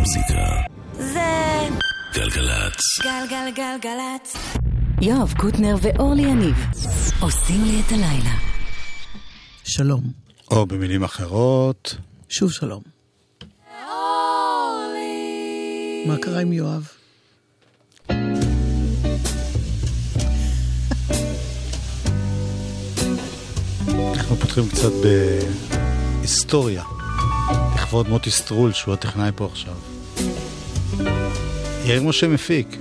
המוזיקה. זה... גלגלצ. גלגלגלגלצ. יואב קוטנר ואורלי יניב עושים לי את הלילה. שלום. או במילים אחרות... שוב שלום. אורלי. מה קרה עם יואב? אנחנו פותחים קצת בהיסטוריה. לכבוד מוטי סטרול, שהוא הטכנאי פה עכשיו. יאיר משה מפיק.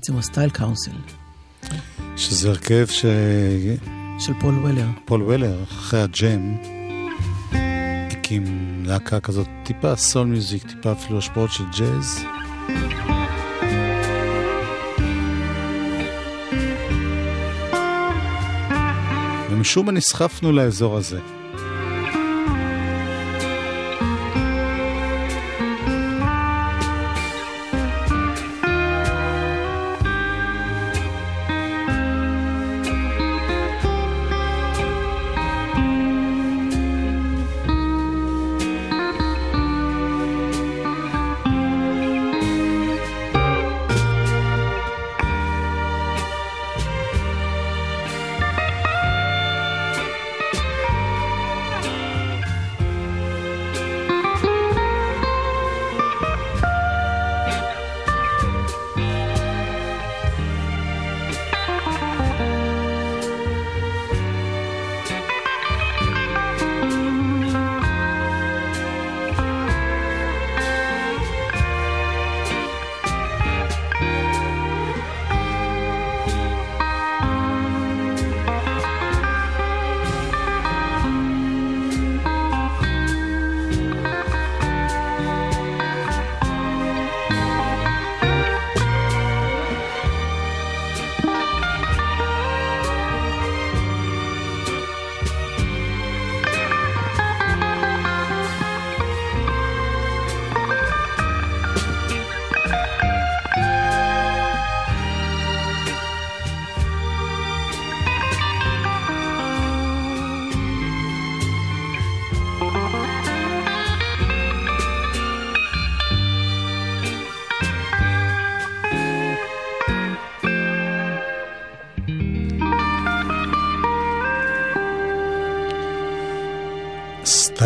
בעצם ה Style Council. שזה הרכב ש... של פול וולר. פול וולר, אחרי ה Jam, הקים להקה כזאת, טיפה soul music, טיפה אפילו השפעות של ג'אז. ומשום מה נסחפנו לאזור הזה.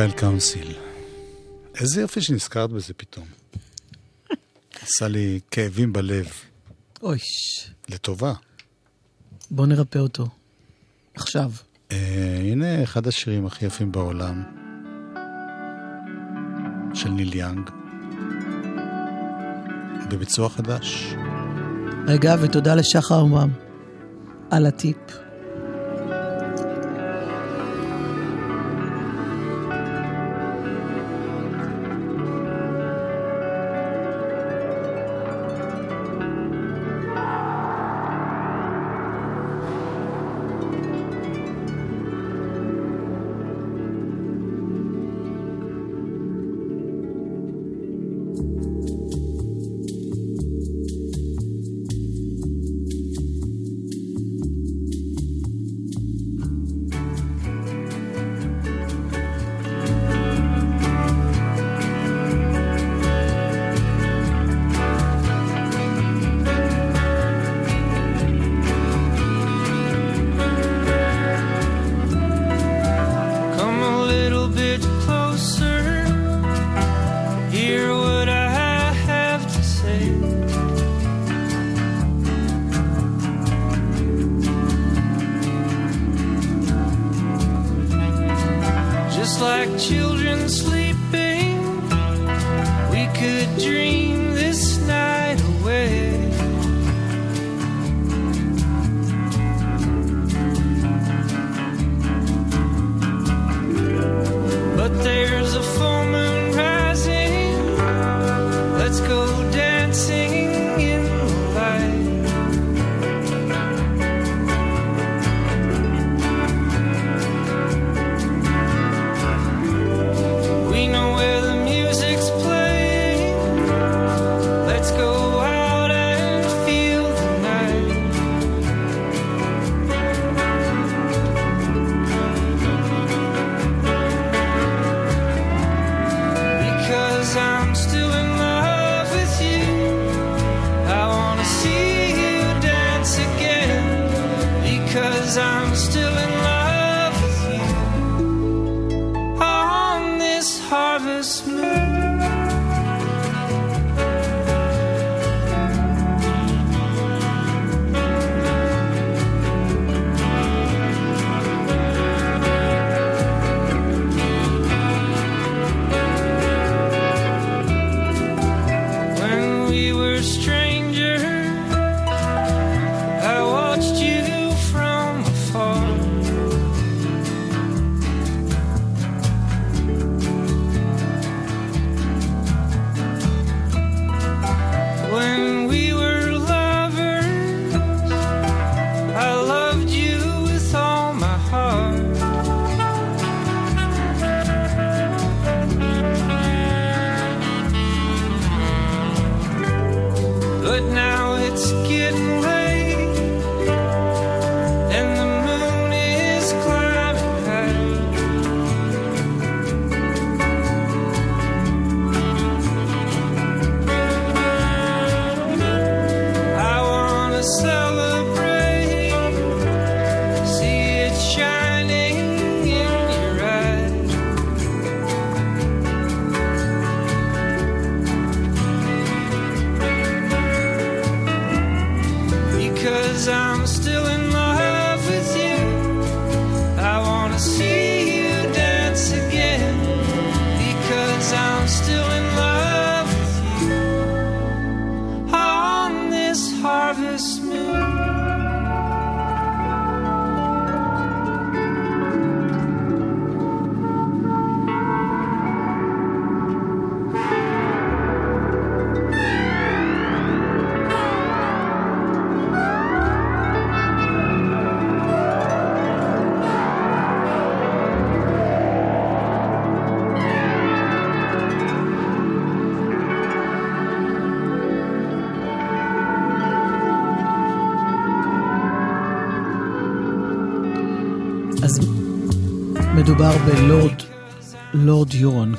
מיכאל קאונסיל. איזה יופי שנזכרת בזה פתאום. עשה לי כאבים בלב. אוי. לטובה. בוא נרפא אותו. עכשיו. אה, הנה אחד השירים הכי יפים בעולם, של ניל יאנג, בביצוע חדש. רגע, ותודה לשחר עמם על הטיפ. dancing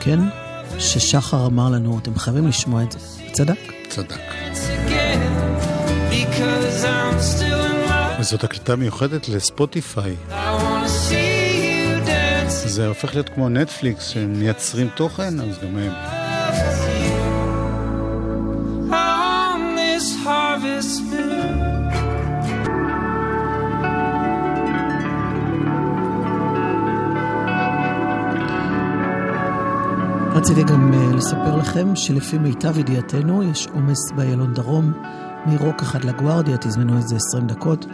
כן? ששחר אמר לנו, אתם חייבים לשמוע את זה. צדק. צדק. וזאת הקלטה מיוחדת לספוטיפיי. זה הופך להיות כמו נטפליקס, שהם מייצרים תוכן, אז גם הם. רציתי גם אה, לספר לכם שלפי מיטב ידיעתנו יש עומס באיילון דרום, מרוק אחד לגוארדיה, תזמנו את זה 20 דקות.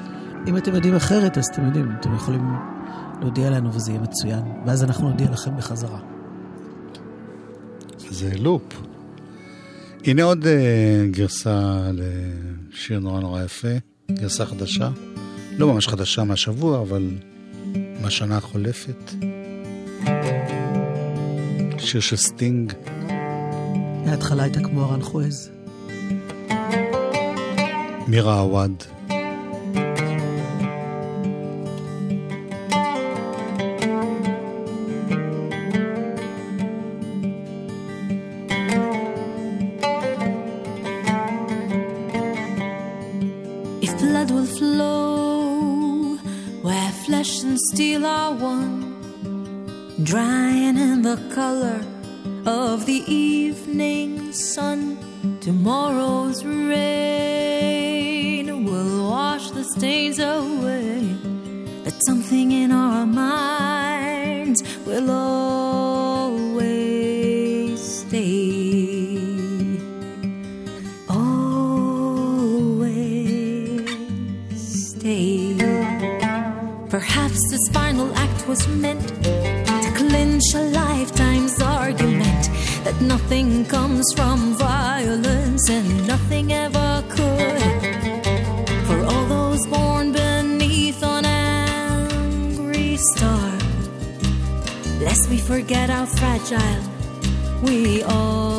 אם אתם יודעים אחרת, אז אתם יודעים, אתם יכולים להודיע לנו וזה יהיה מצוין, ואז אנחנו נודיע לכם בחזרה. זה לופ. הנה עוד uh, גרסה לשיר נורא נורא יפה, גרסה חדשה. לא ממש חדשה מהשבוע, אבל מהשנה החולפת. שיר של סטינג. מההתחלה הייתה כמו ארנחואז. מירה עווד. star, lest we forget how fragile we are.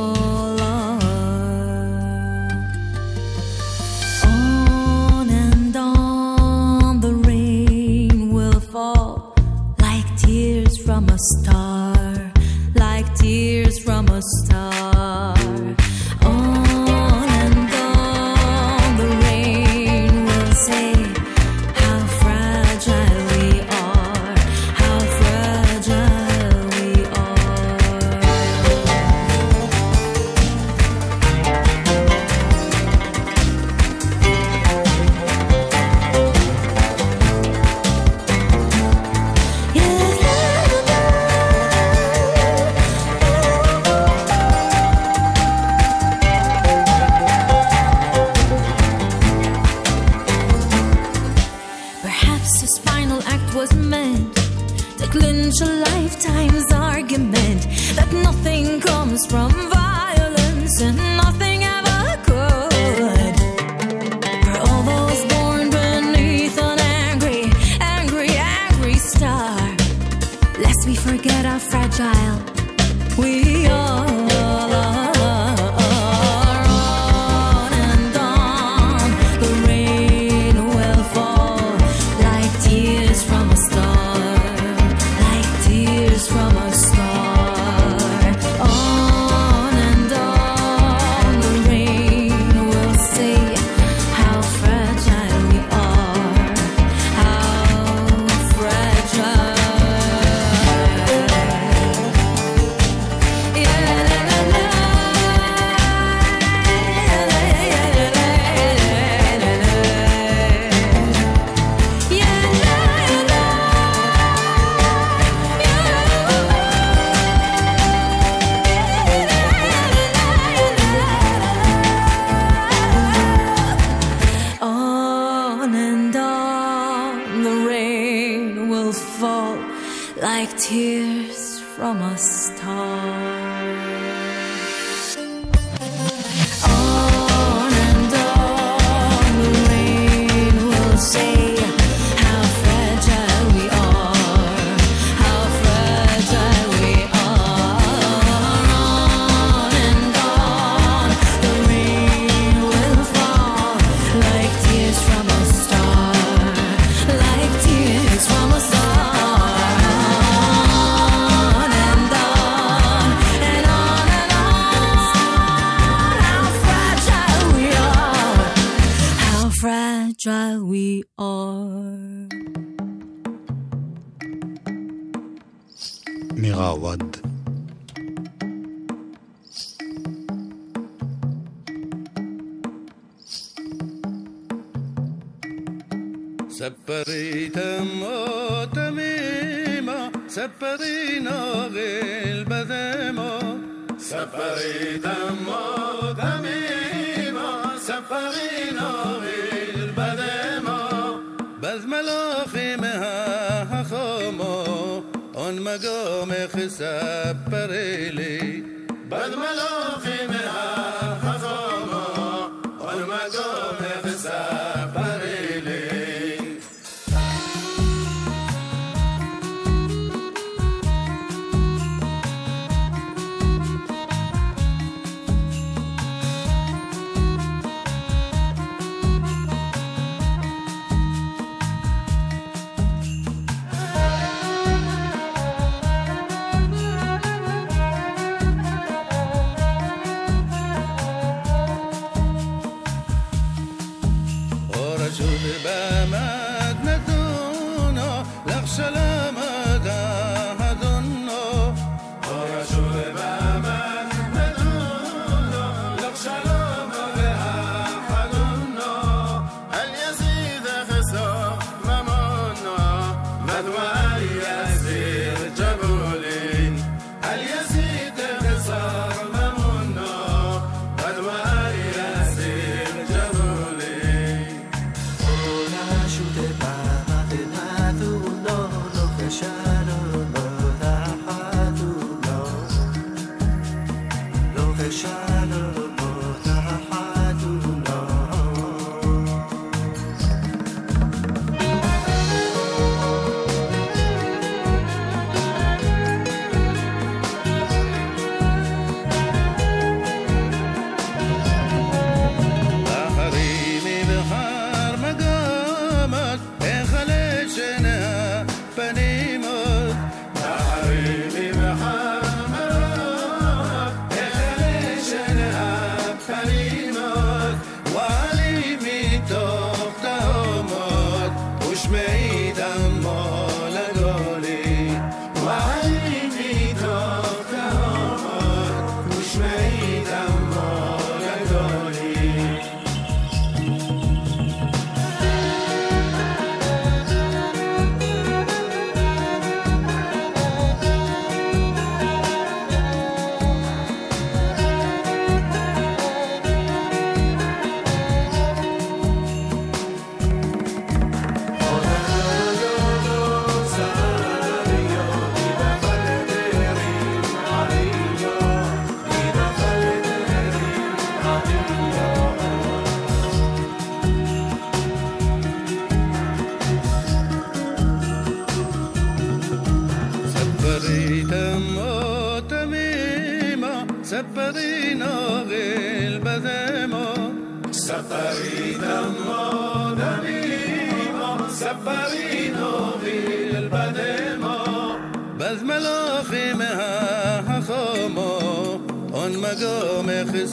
مقام سپری لی بز ملاخی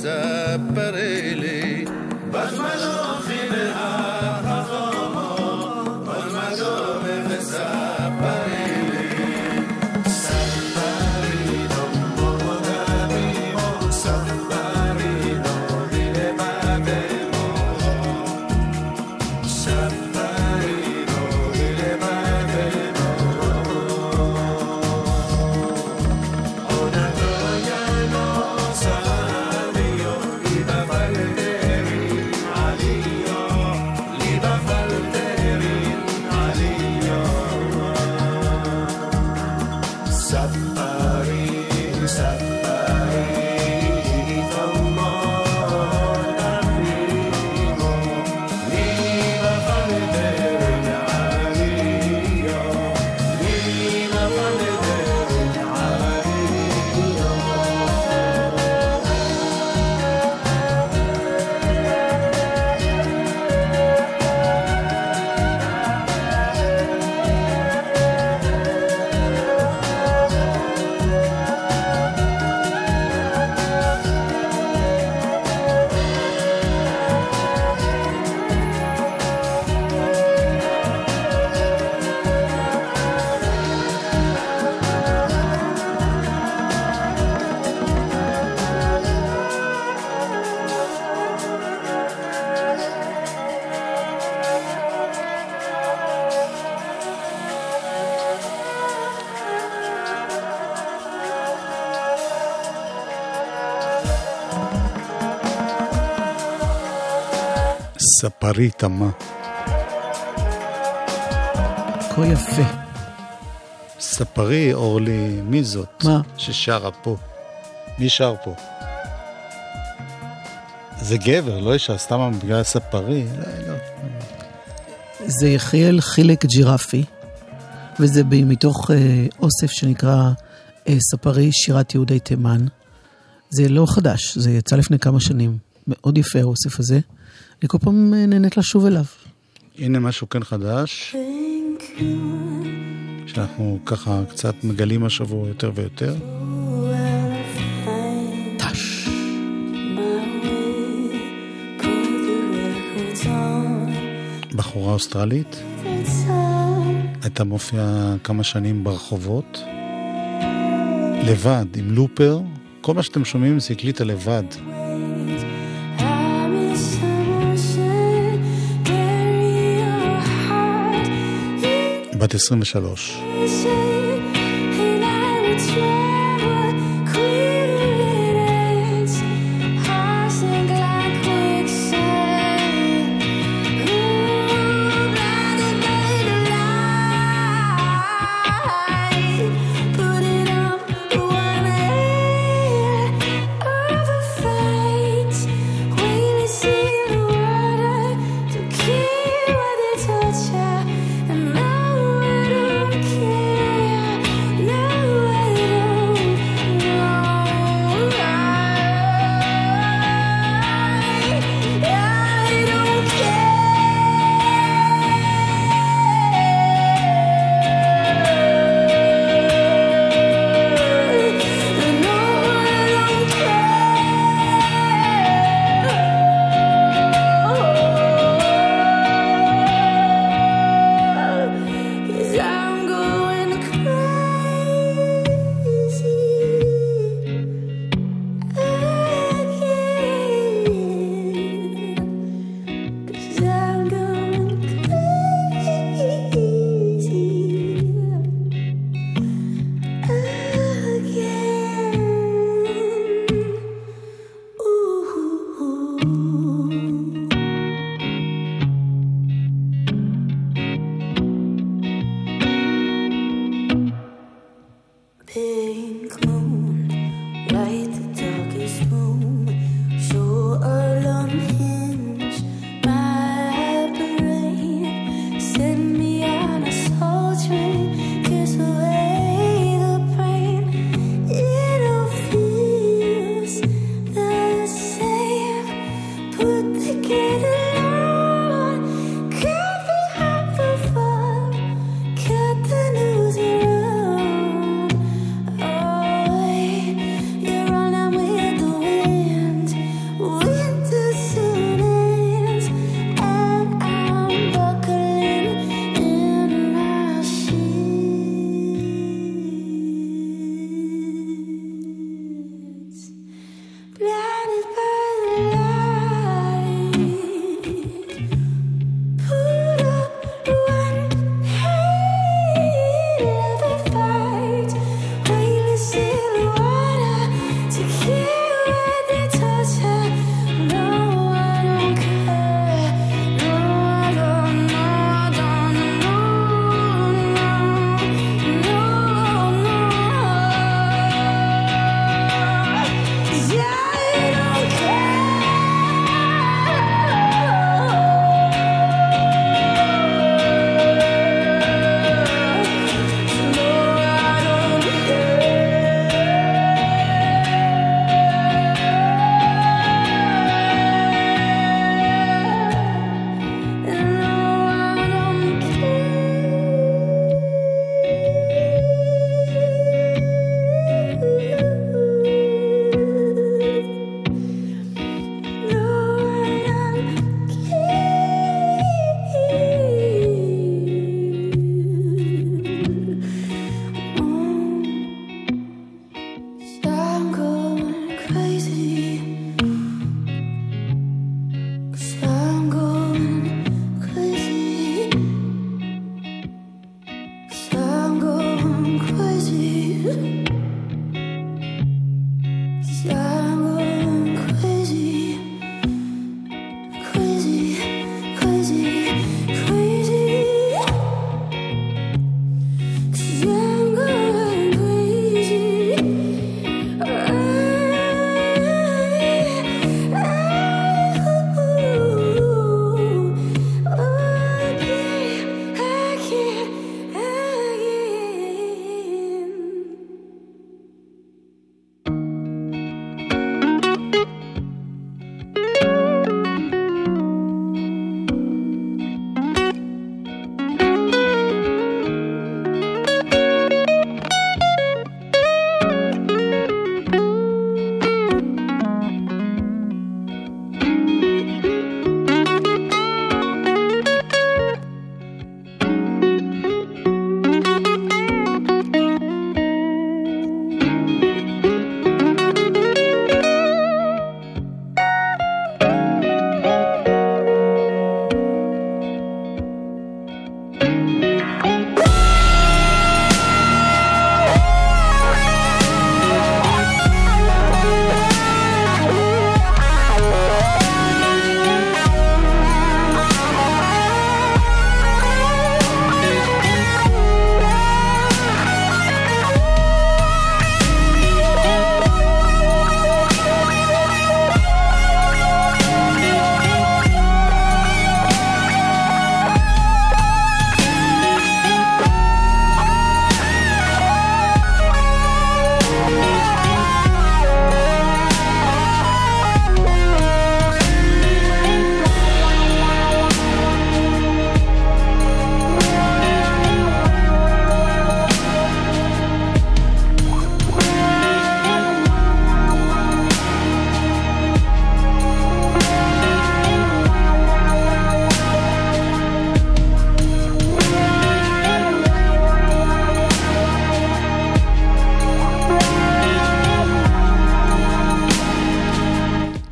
up ספרי תמה. כה יפה. ספרי, אורלי, מי זאת? מה? ששרה פה. מי שר פה? זה גבר, לא אישה, סתם בגלל ספרי. לא, לא. זה יחיאל חילק ג'ירפי, וזה מתוך אה, אוסף שנקרא אה, ספרי שירת יהודי תימן. זה לא חדש, זה יצא לפני כמה שנים. מאוד יפה האוסף הזה. אני כל פעם אה, נהנית לשוב אליו. הנה משהו כן חדש, שאנחנו ככה קצת מגלים השבוע יותר ויותר. בחורה אוסטרלית, הייתה מופיעה כמה שנים ברחובות, לבד, עם לופר. כל מה שאתם שומעים זה הקליטה לבד. בת 23.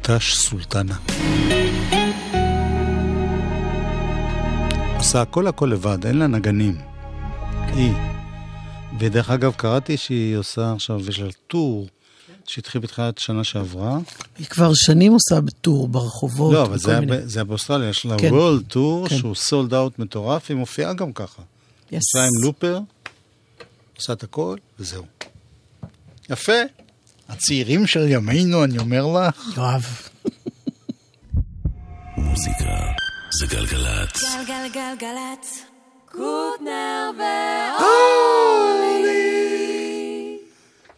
טש סולטנה. עושה הכל הכל לבד, אין לה נגנים. היא. ודרך אגב, קראתי שהיא עושה עכשיו, יש לה טור שהתחיל בתחילת שנה שעברה. היא כבר שנים עושה טור ברחובות. לא, אבל זה היה, מיני- זה היה באוסטרליה, יש לה כן. World Tour כן. שהוא סולד אאוט מטורף, היא מופיעה גם ככה. Yes. עושה עם לופר, עושה את הכל, וזהו. יפה. הצעירים של ימינו, אני אומר לך. יואב. מוזיקה זה גלגלצ. גלגלגלגלצ, קוטנר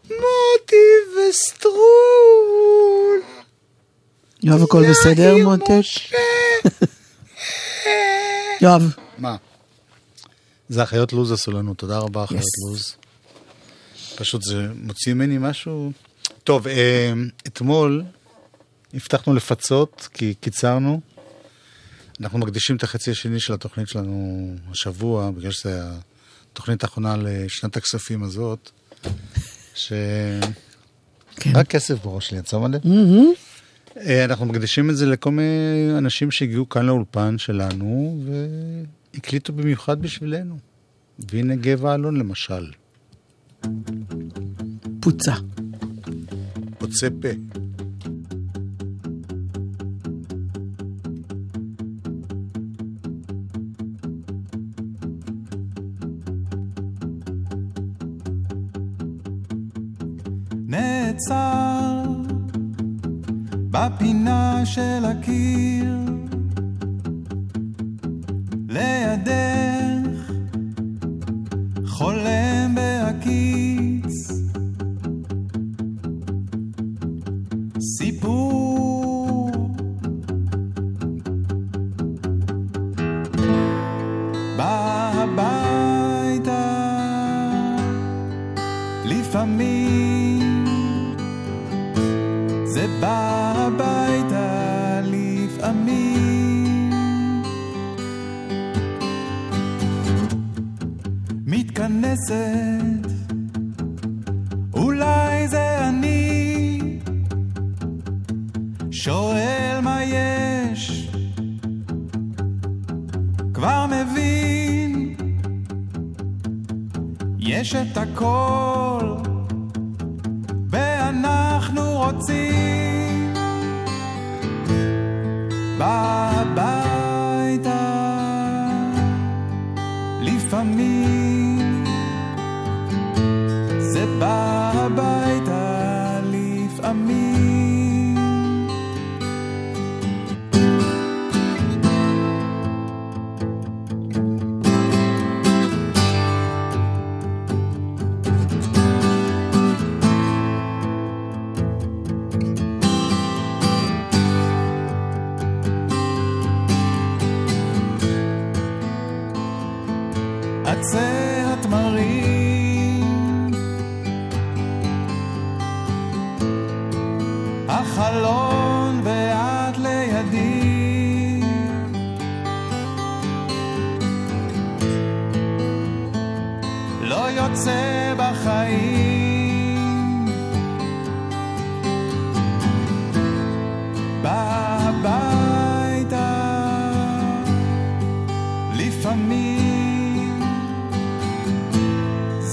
מוטי וסטרול. יואב, הכל בסדר, מותק? יואב, מה? זה אחיות לוז עשו לנו, תודה רבה אחיות. לוז. פשוט זה מוציא ממני משהו... טוב, אה, אתמול הבטחנו לפצות, כי קיצרנו. אנחנו מקדישים את החצי השני של התוכנית שלנו השבוע, בגלל שזו התוכנית האחרונה לשנת הכספים הזאת, ש... כן. רק כסף בראש שלי, יצא מלא? אה, אנחנו מקדישים את זה לכל מיני אנשים שהגיעו כאן לאולפן שלנו והקליטו במיוחד בשבילנו. והנה גבע אלון למשל, פוצה. פוצה פה. נעצר בפינה של הקיר לידך עצי התמרים. החלון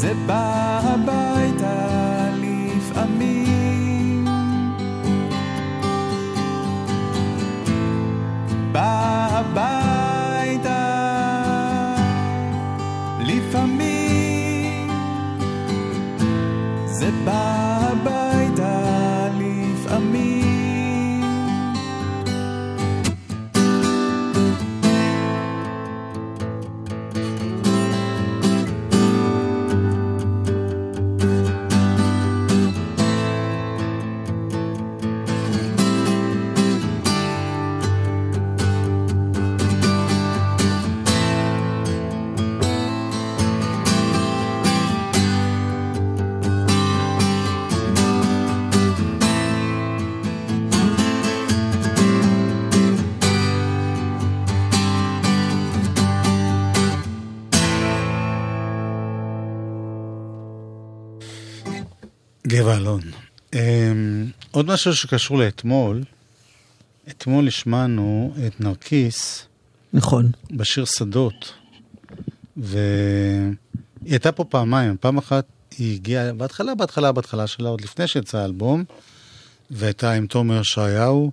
זה בא גבע אלון. אמ, עוד משהו שקשור לאתמול, אתמול השמענו את נרקיס נכון. בשיר שדות, והיא הייתה פה פעמיים. פעם אחת היא הגיעה, בהתחלה, בהתחלה, בהתחלה שלה, עוד לפני שיצא האלבום, והייתה עם תומר ישעיהו,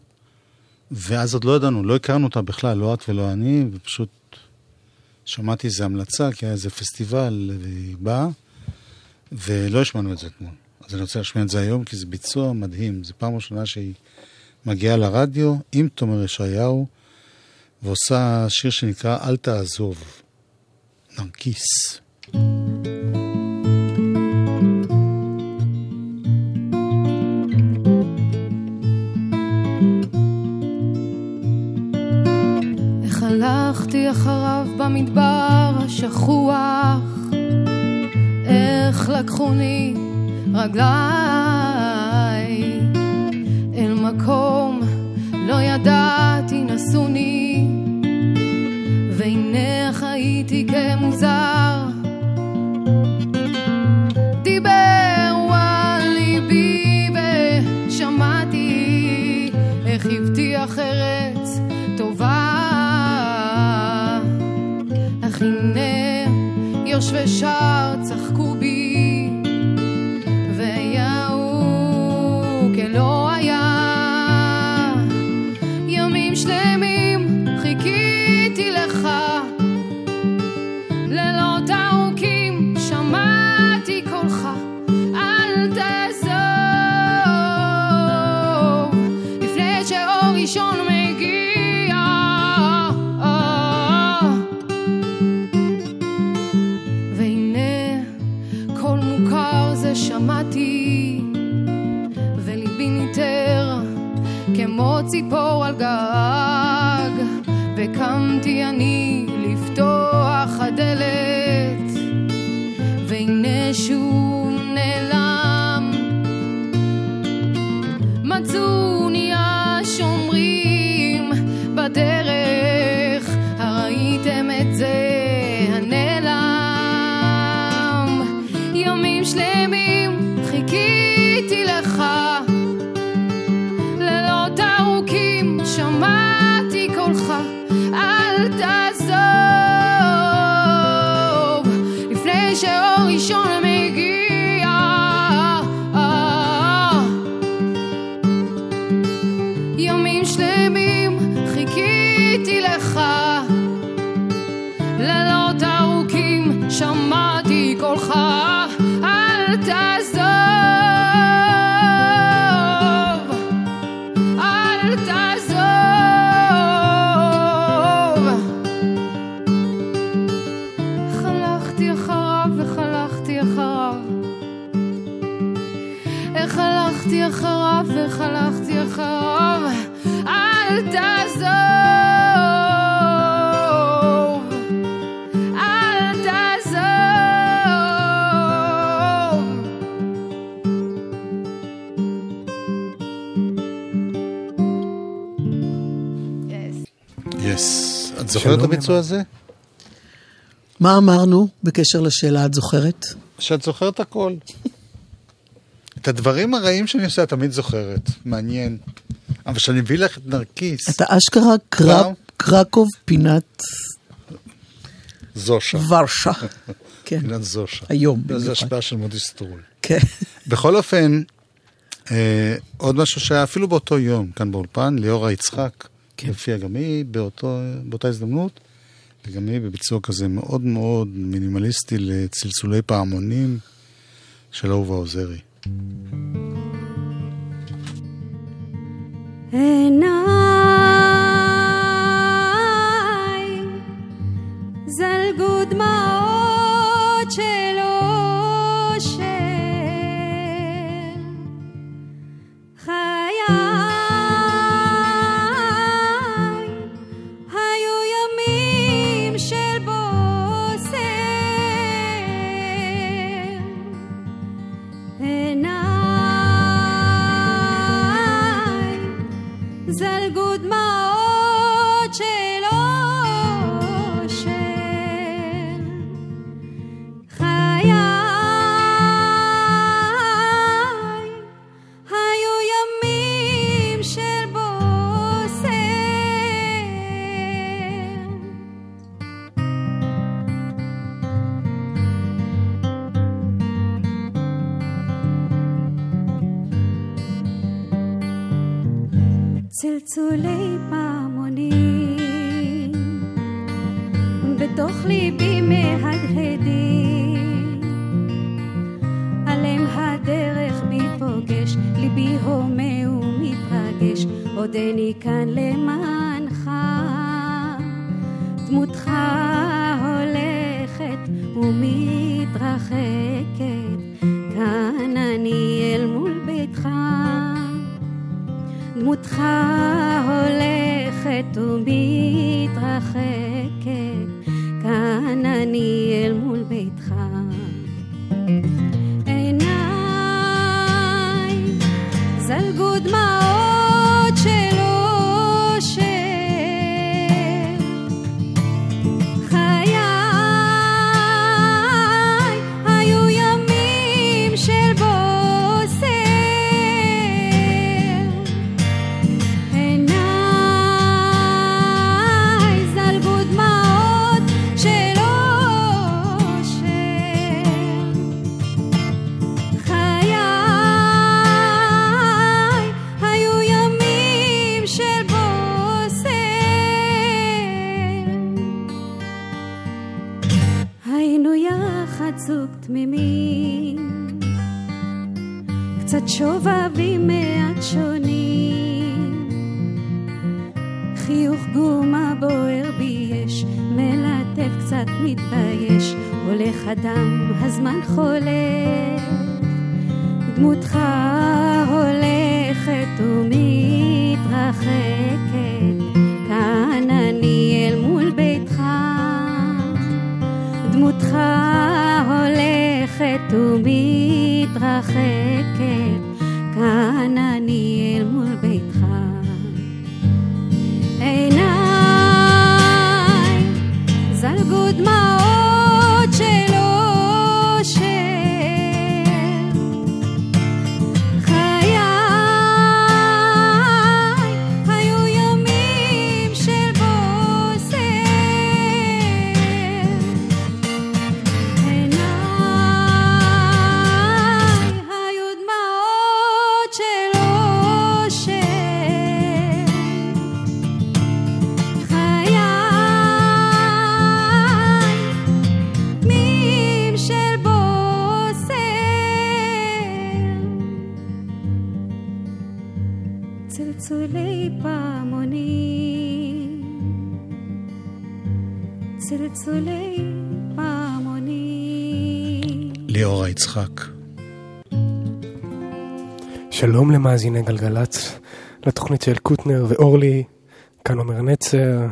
ואז עוד לא ידענו, לא הכרנו אותה בכלל, לא את ולא אני, ופשוט שמעתי איזו המלצה, כי היה איזה פסטיבל, והיא באה, ולא השמענו את זה אתמול. אז אני רוצה להשמיע את זה היום, כי זה ביצוע מדהים. זו פעם ראשונה שהיא מגיעה לרדיו עם תומר ישעיהו, ועושה שיר שנקרא "אל תעזוב", נרקיס. הלכתי אחריו במדבר השכוח, איך לקחוני רגליי אל מקום לא ידעתי נסוני, והנה חייתי כמוזר. דיבר על ליבי ושמעתי איך הבטיח ארץ טובה. אך הנה יושבי שער שמעתי וליבי ניטר כמו ציפור על גג. וקמתי אני לפתוח הדלת והנה שוב בדרך יס. את זוכרת את הביצוע הזה? מה אמרנו בקשר לשאלה, את זוכרת? שאת זוכרת הכל. את הדברים הרעים שאני עושה, את תמיד זוכרת. מעניין. אבל כשאני מביא לך את נרקיס, אתה אשכרה קרב, קרקוב פינת זושה. ורשה. כן, פינת זושה. היום זה במיוחד. השפעה של מודי סטרול. כן. בכל אופן, אה, עוד משהו שהיה אפילו באותו יום, כאן באולפן, ליאורה יצחק, כן. הופיעה גם היא באותו, באותה הזדמנות, וגם היא בביצוע כזה מאוד מאוד מינימליסטי לצלצולי פעמונים של אהובה עוזרי. עיניי זלגו דמעות צלצולי פעמונים בתוך ליבי מהדהדים. עליהם הדרך בי פוגש ליבי הומה ומתרגש עודני כאן למענך. דמותך הולכת ומתרחקת דמותך הולכת ומתרחקת, כאן אני אל מול ביתך. עיניי זלגו דמעות שובבים מעט שונים. חיוך גומה בוער בי יש, מלטף קצת מתבייש, הולך אדם, הזמן חולף, דמותך הולכת ומתרחקת, כאן אני אל מול ביתך, דמותך הולכת ומתרחקת, כאן אני יצחק. שלום למאזיני גלגלצ, לתוכנית של קוטנר ואורלי, כאן עומר נצר.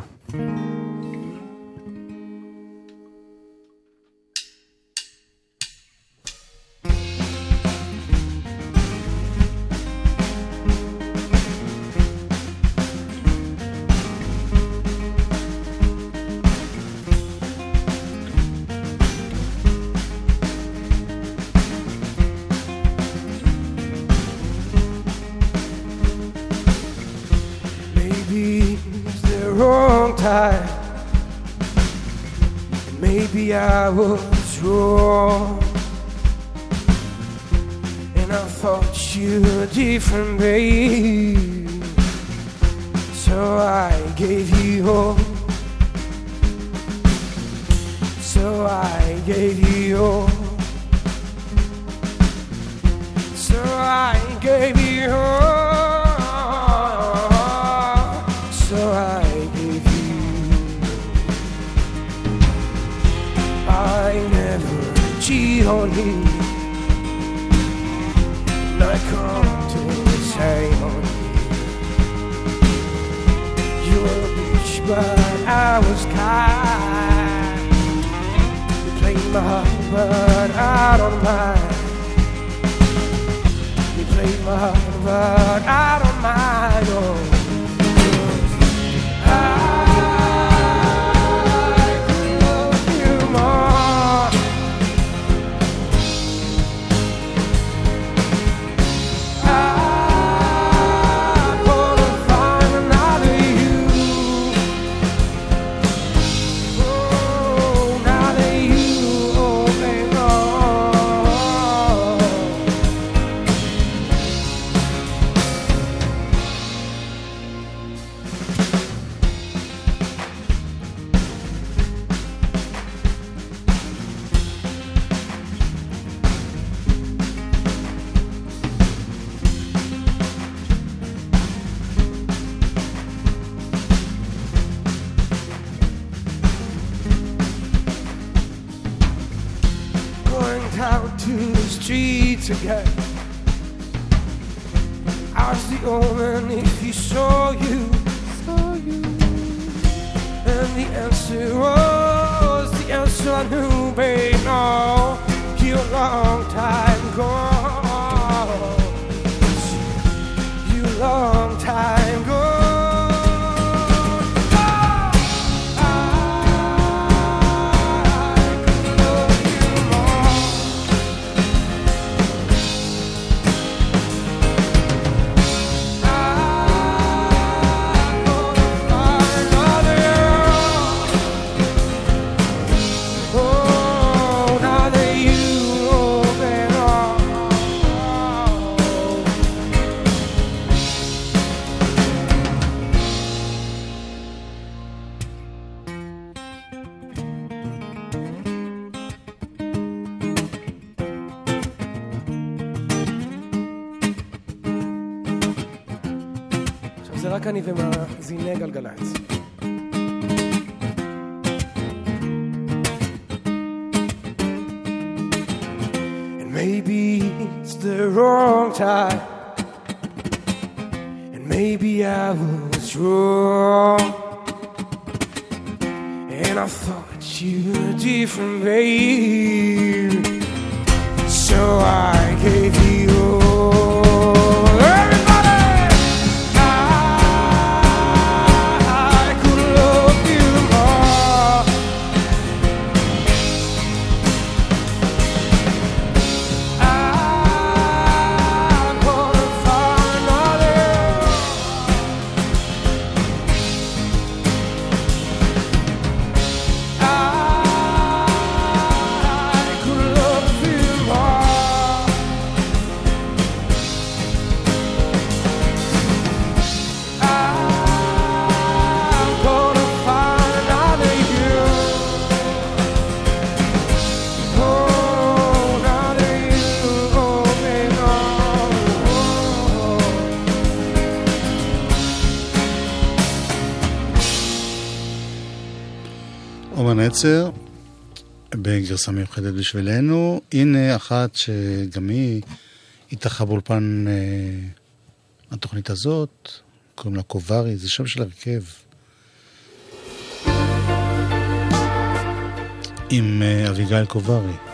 Wrong time. Maybe I was wrong. And I thought you were different, babe. So I gave you all. So I gave you all. So I gave you all. On you. I come to the same on you. You were a bitch, but I was kind. You played my heart, but I don't mind. You played my heart, but I don't mind. Oh. again. I was the omen if he saw you, saw you. And the answer was the answer I knew, babe. No. different, babe. So I. גרסה מיוחדת בשבילנו. הנה אחת שגם היא התארחה באולפן אה, התוכנית הזאת, קוראים לה קוברי, זה שם של הרכב. עם אה, אביגיל קוברי.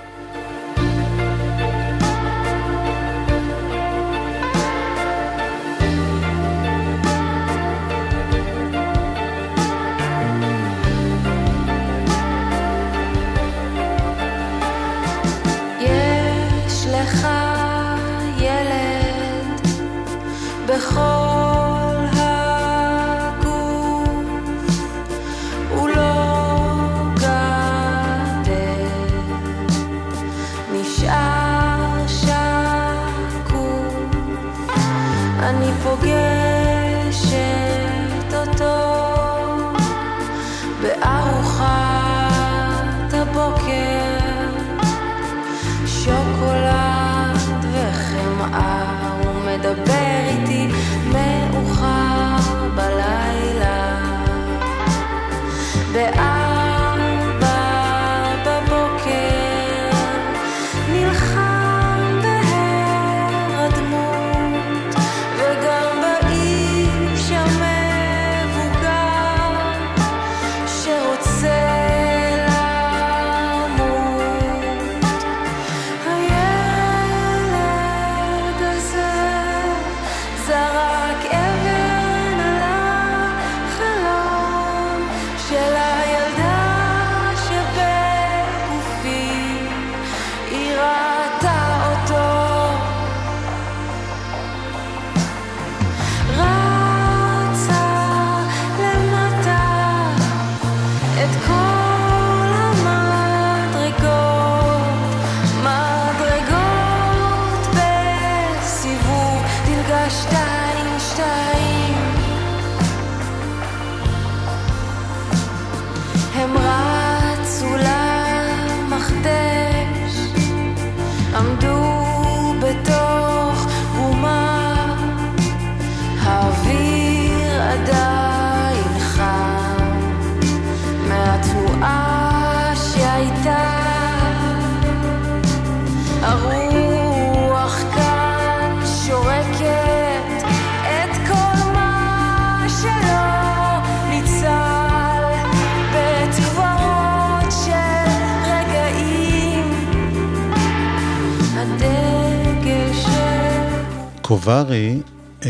קוברי, אה,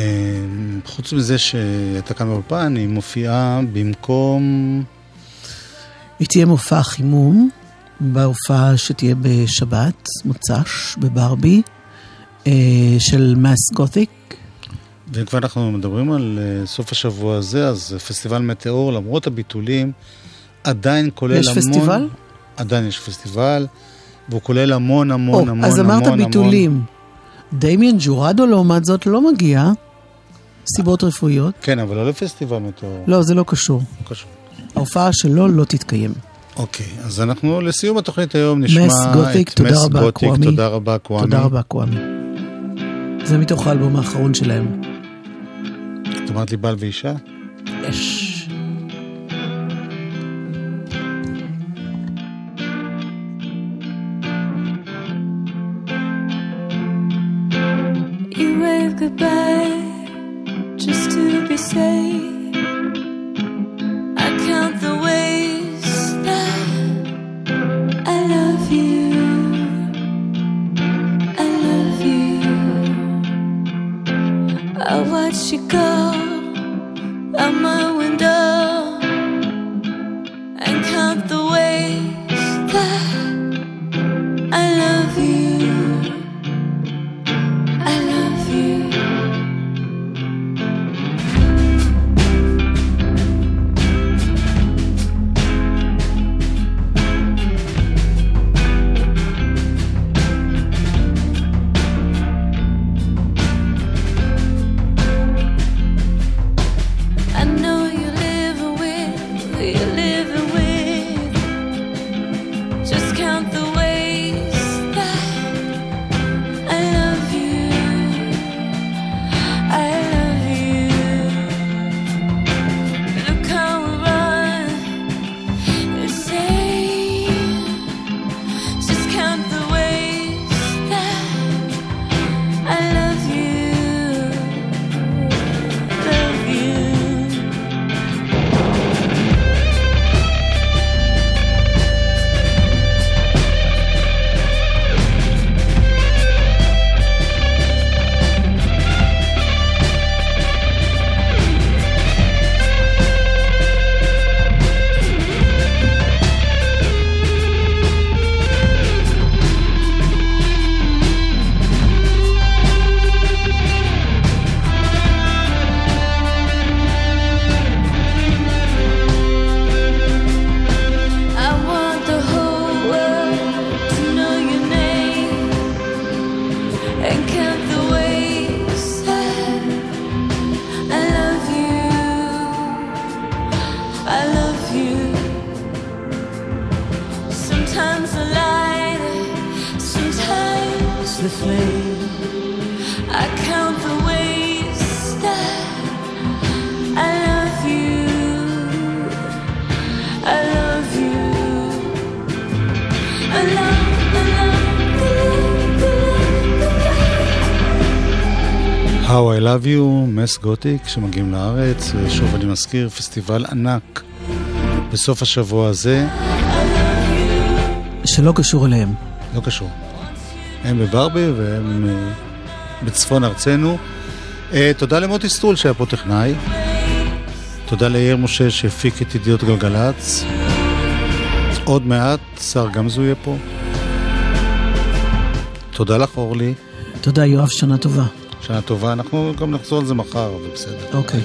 חוץ מזה שהייתה כאן באולפן, היא מופיעה במקום... היא תהיה מופע חימום, בהופעה שתהיה בשבת, מוצ"ש, בברבי, אה, של מס גותיק. ואם כבר אנחנו מדברים על אה, סוף השבוע הזה, אז פסטיבל מטאור, למרות הביטולים, עדיין כולל יש המון... פסטיבל? עדיין יש פסטיבל, והוא כולל המון המון או, המון אז המון אמרת המון... דמיאן ג'ורדו לעומת זאת לא מגיע, סיבות רפואיות. כן, אבל לא לפסטיבל מטאור. לא, זה לא קשור. קשור. ההופעה שלו לא תתקיים. אוקיי, אז אנחנו לסיום התוכנית היום נשמע מס גותיק, את תודה מס רבה, גותיק, קוואמי. תודה רבה קוואמי. תודה רבה, קוואמי. זה מתוך האלבום האחרון שלהם. את אמרת לי בעל ואישה? יש. How I Love You, מס גותיק, שמגיעים לארץ, ושוב אני מזכיר, פסטיבל ענק בסוף השבוע הזה, שלא קשור אליהם. לא קשור. הם בברבי והם אה, בצפון ארצנו. אה, תודה למוטי סטרול שהיה פה טכנאי. תודה ליאיר משה שהפיק את ידיעות גלגלצ. עוד מעט שר גמזו יהיה פה. תודה לך אורלי, תודה, יואב, שנה טובה. שנה טובה. אנחנו גם נחזור על זה מחר, אבל בסדר. אוקיי.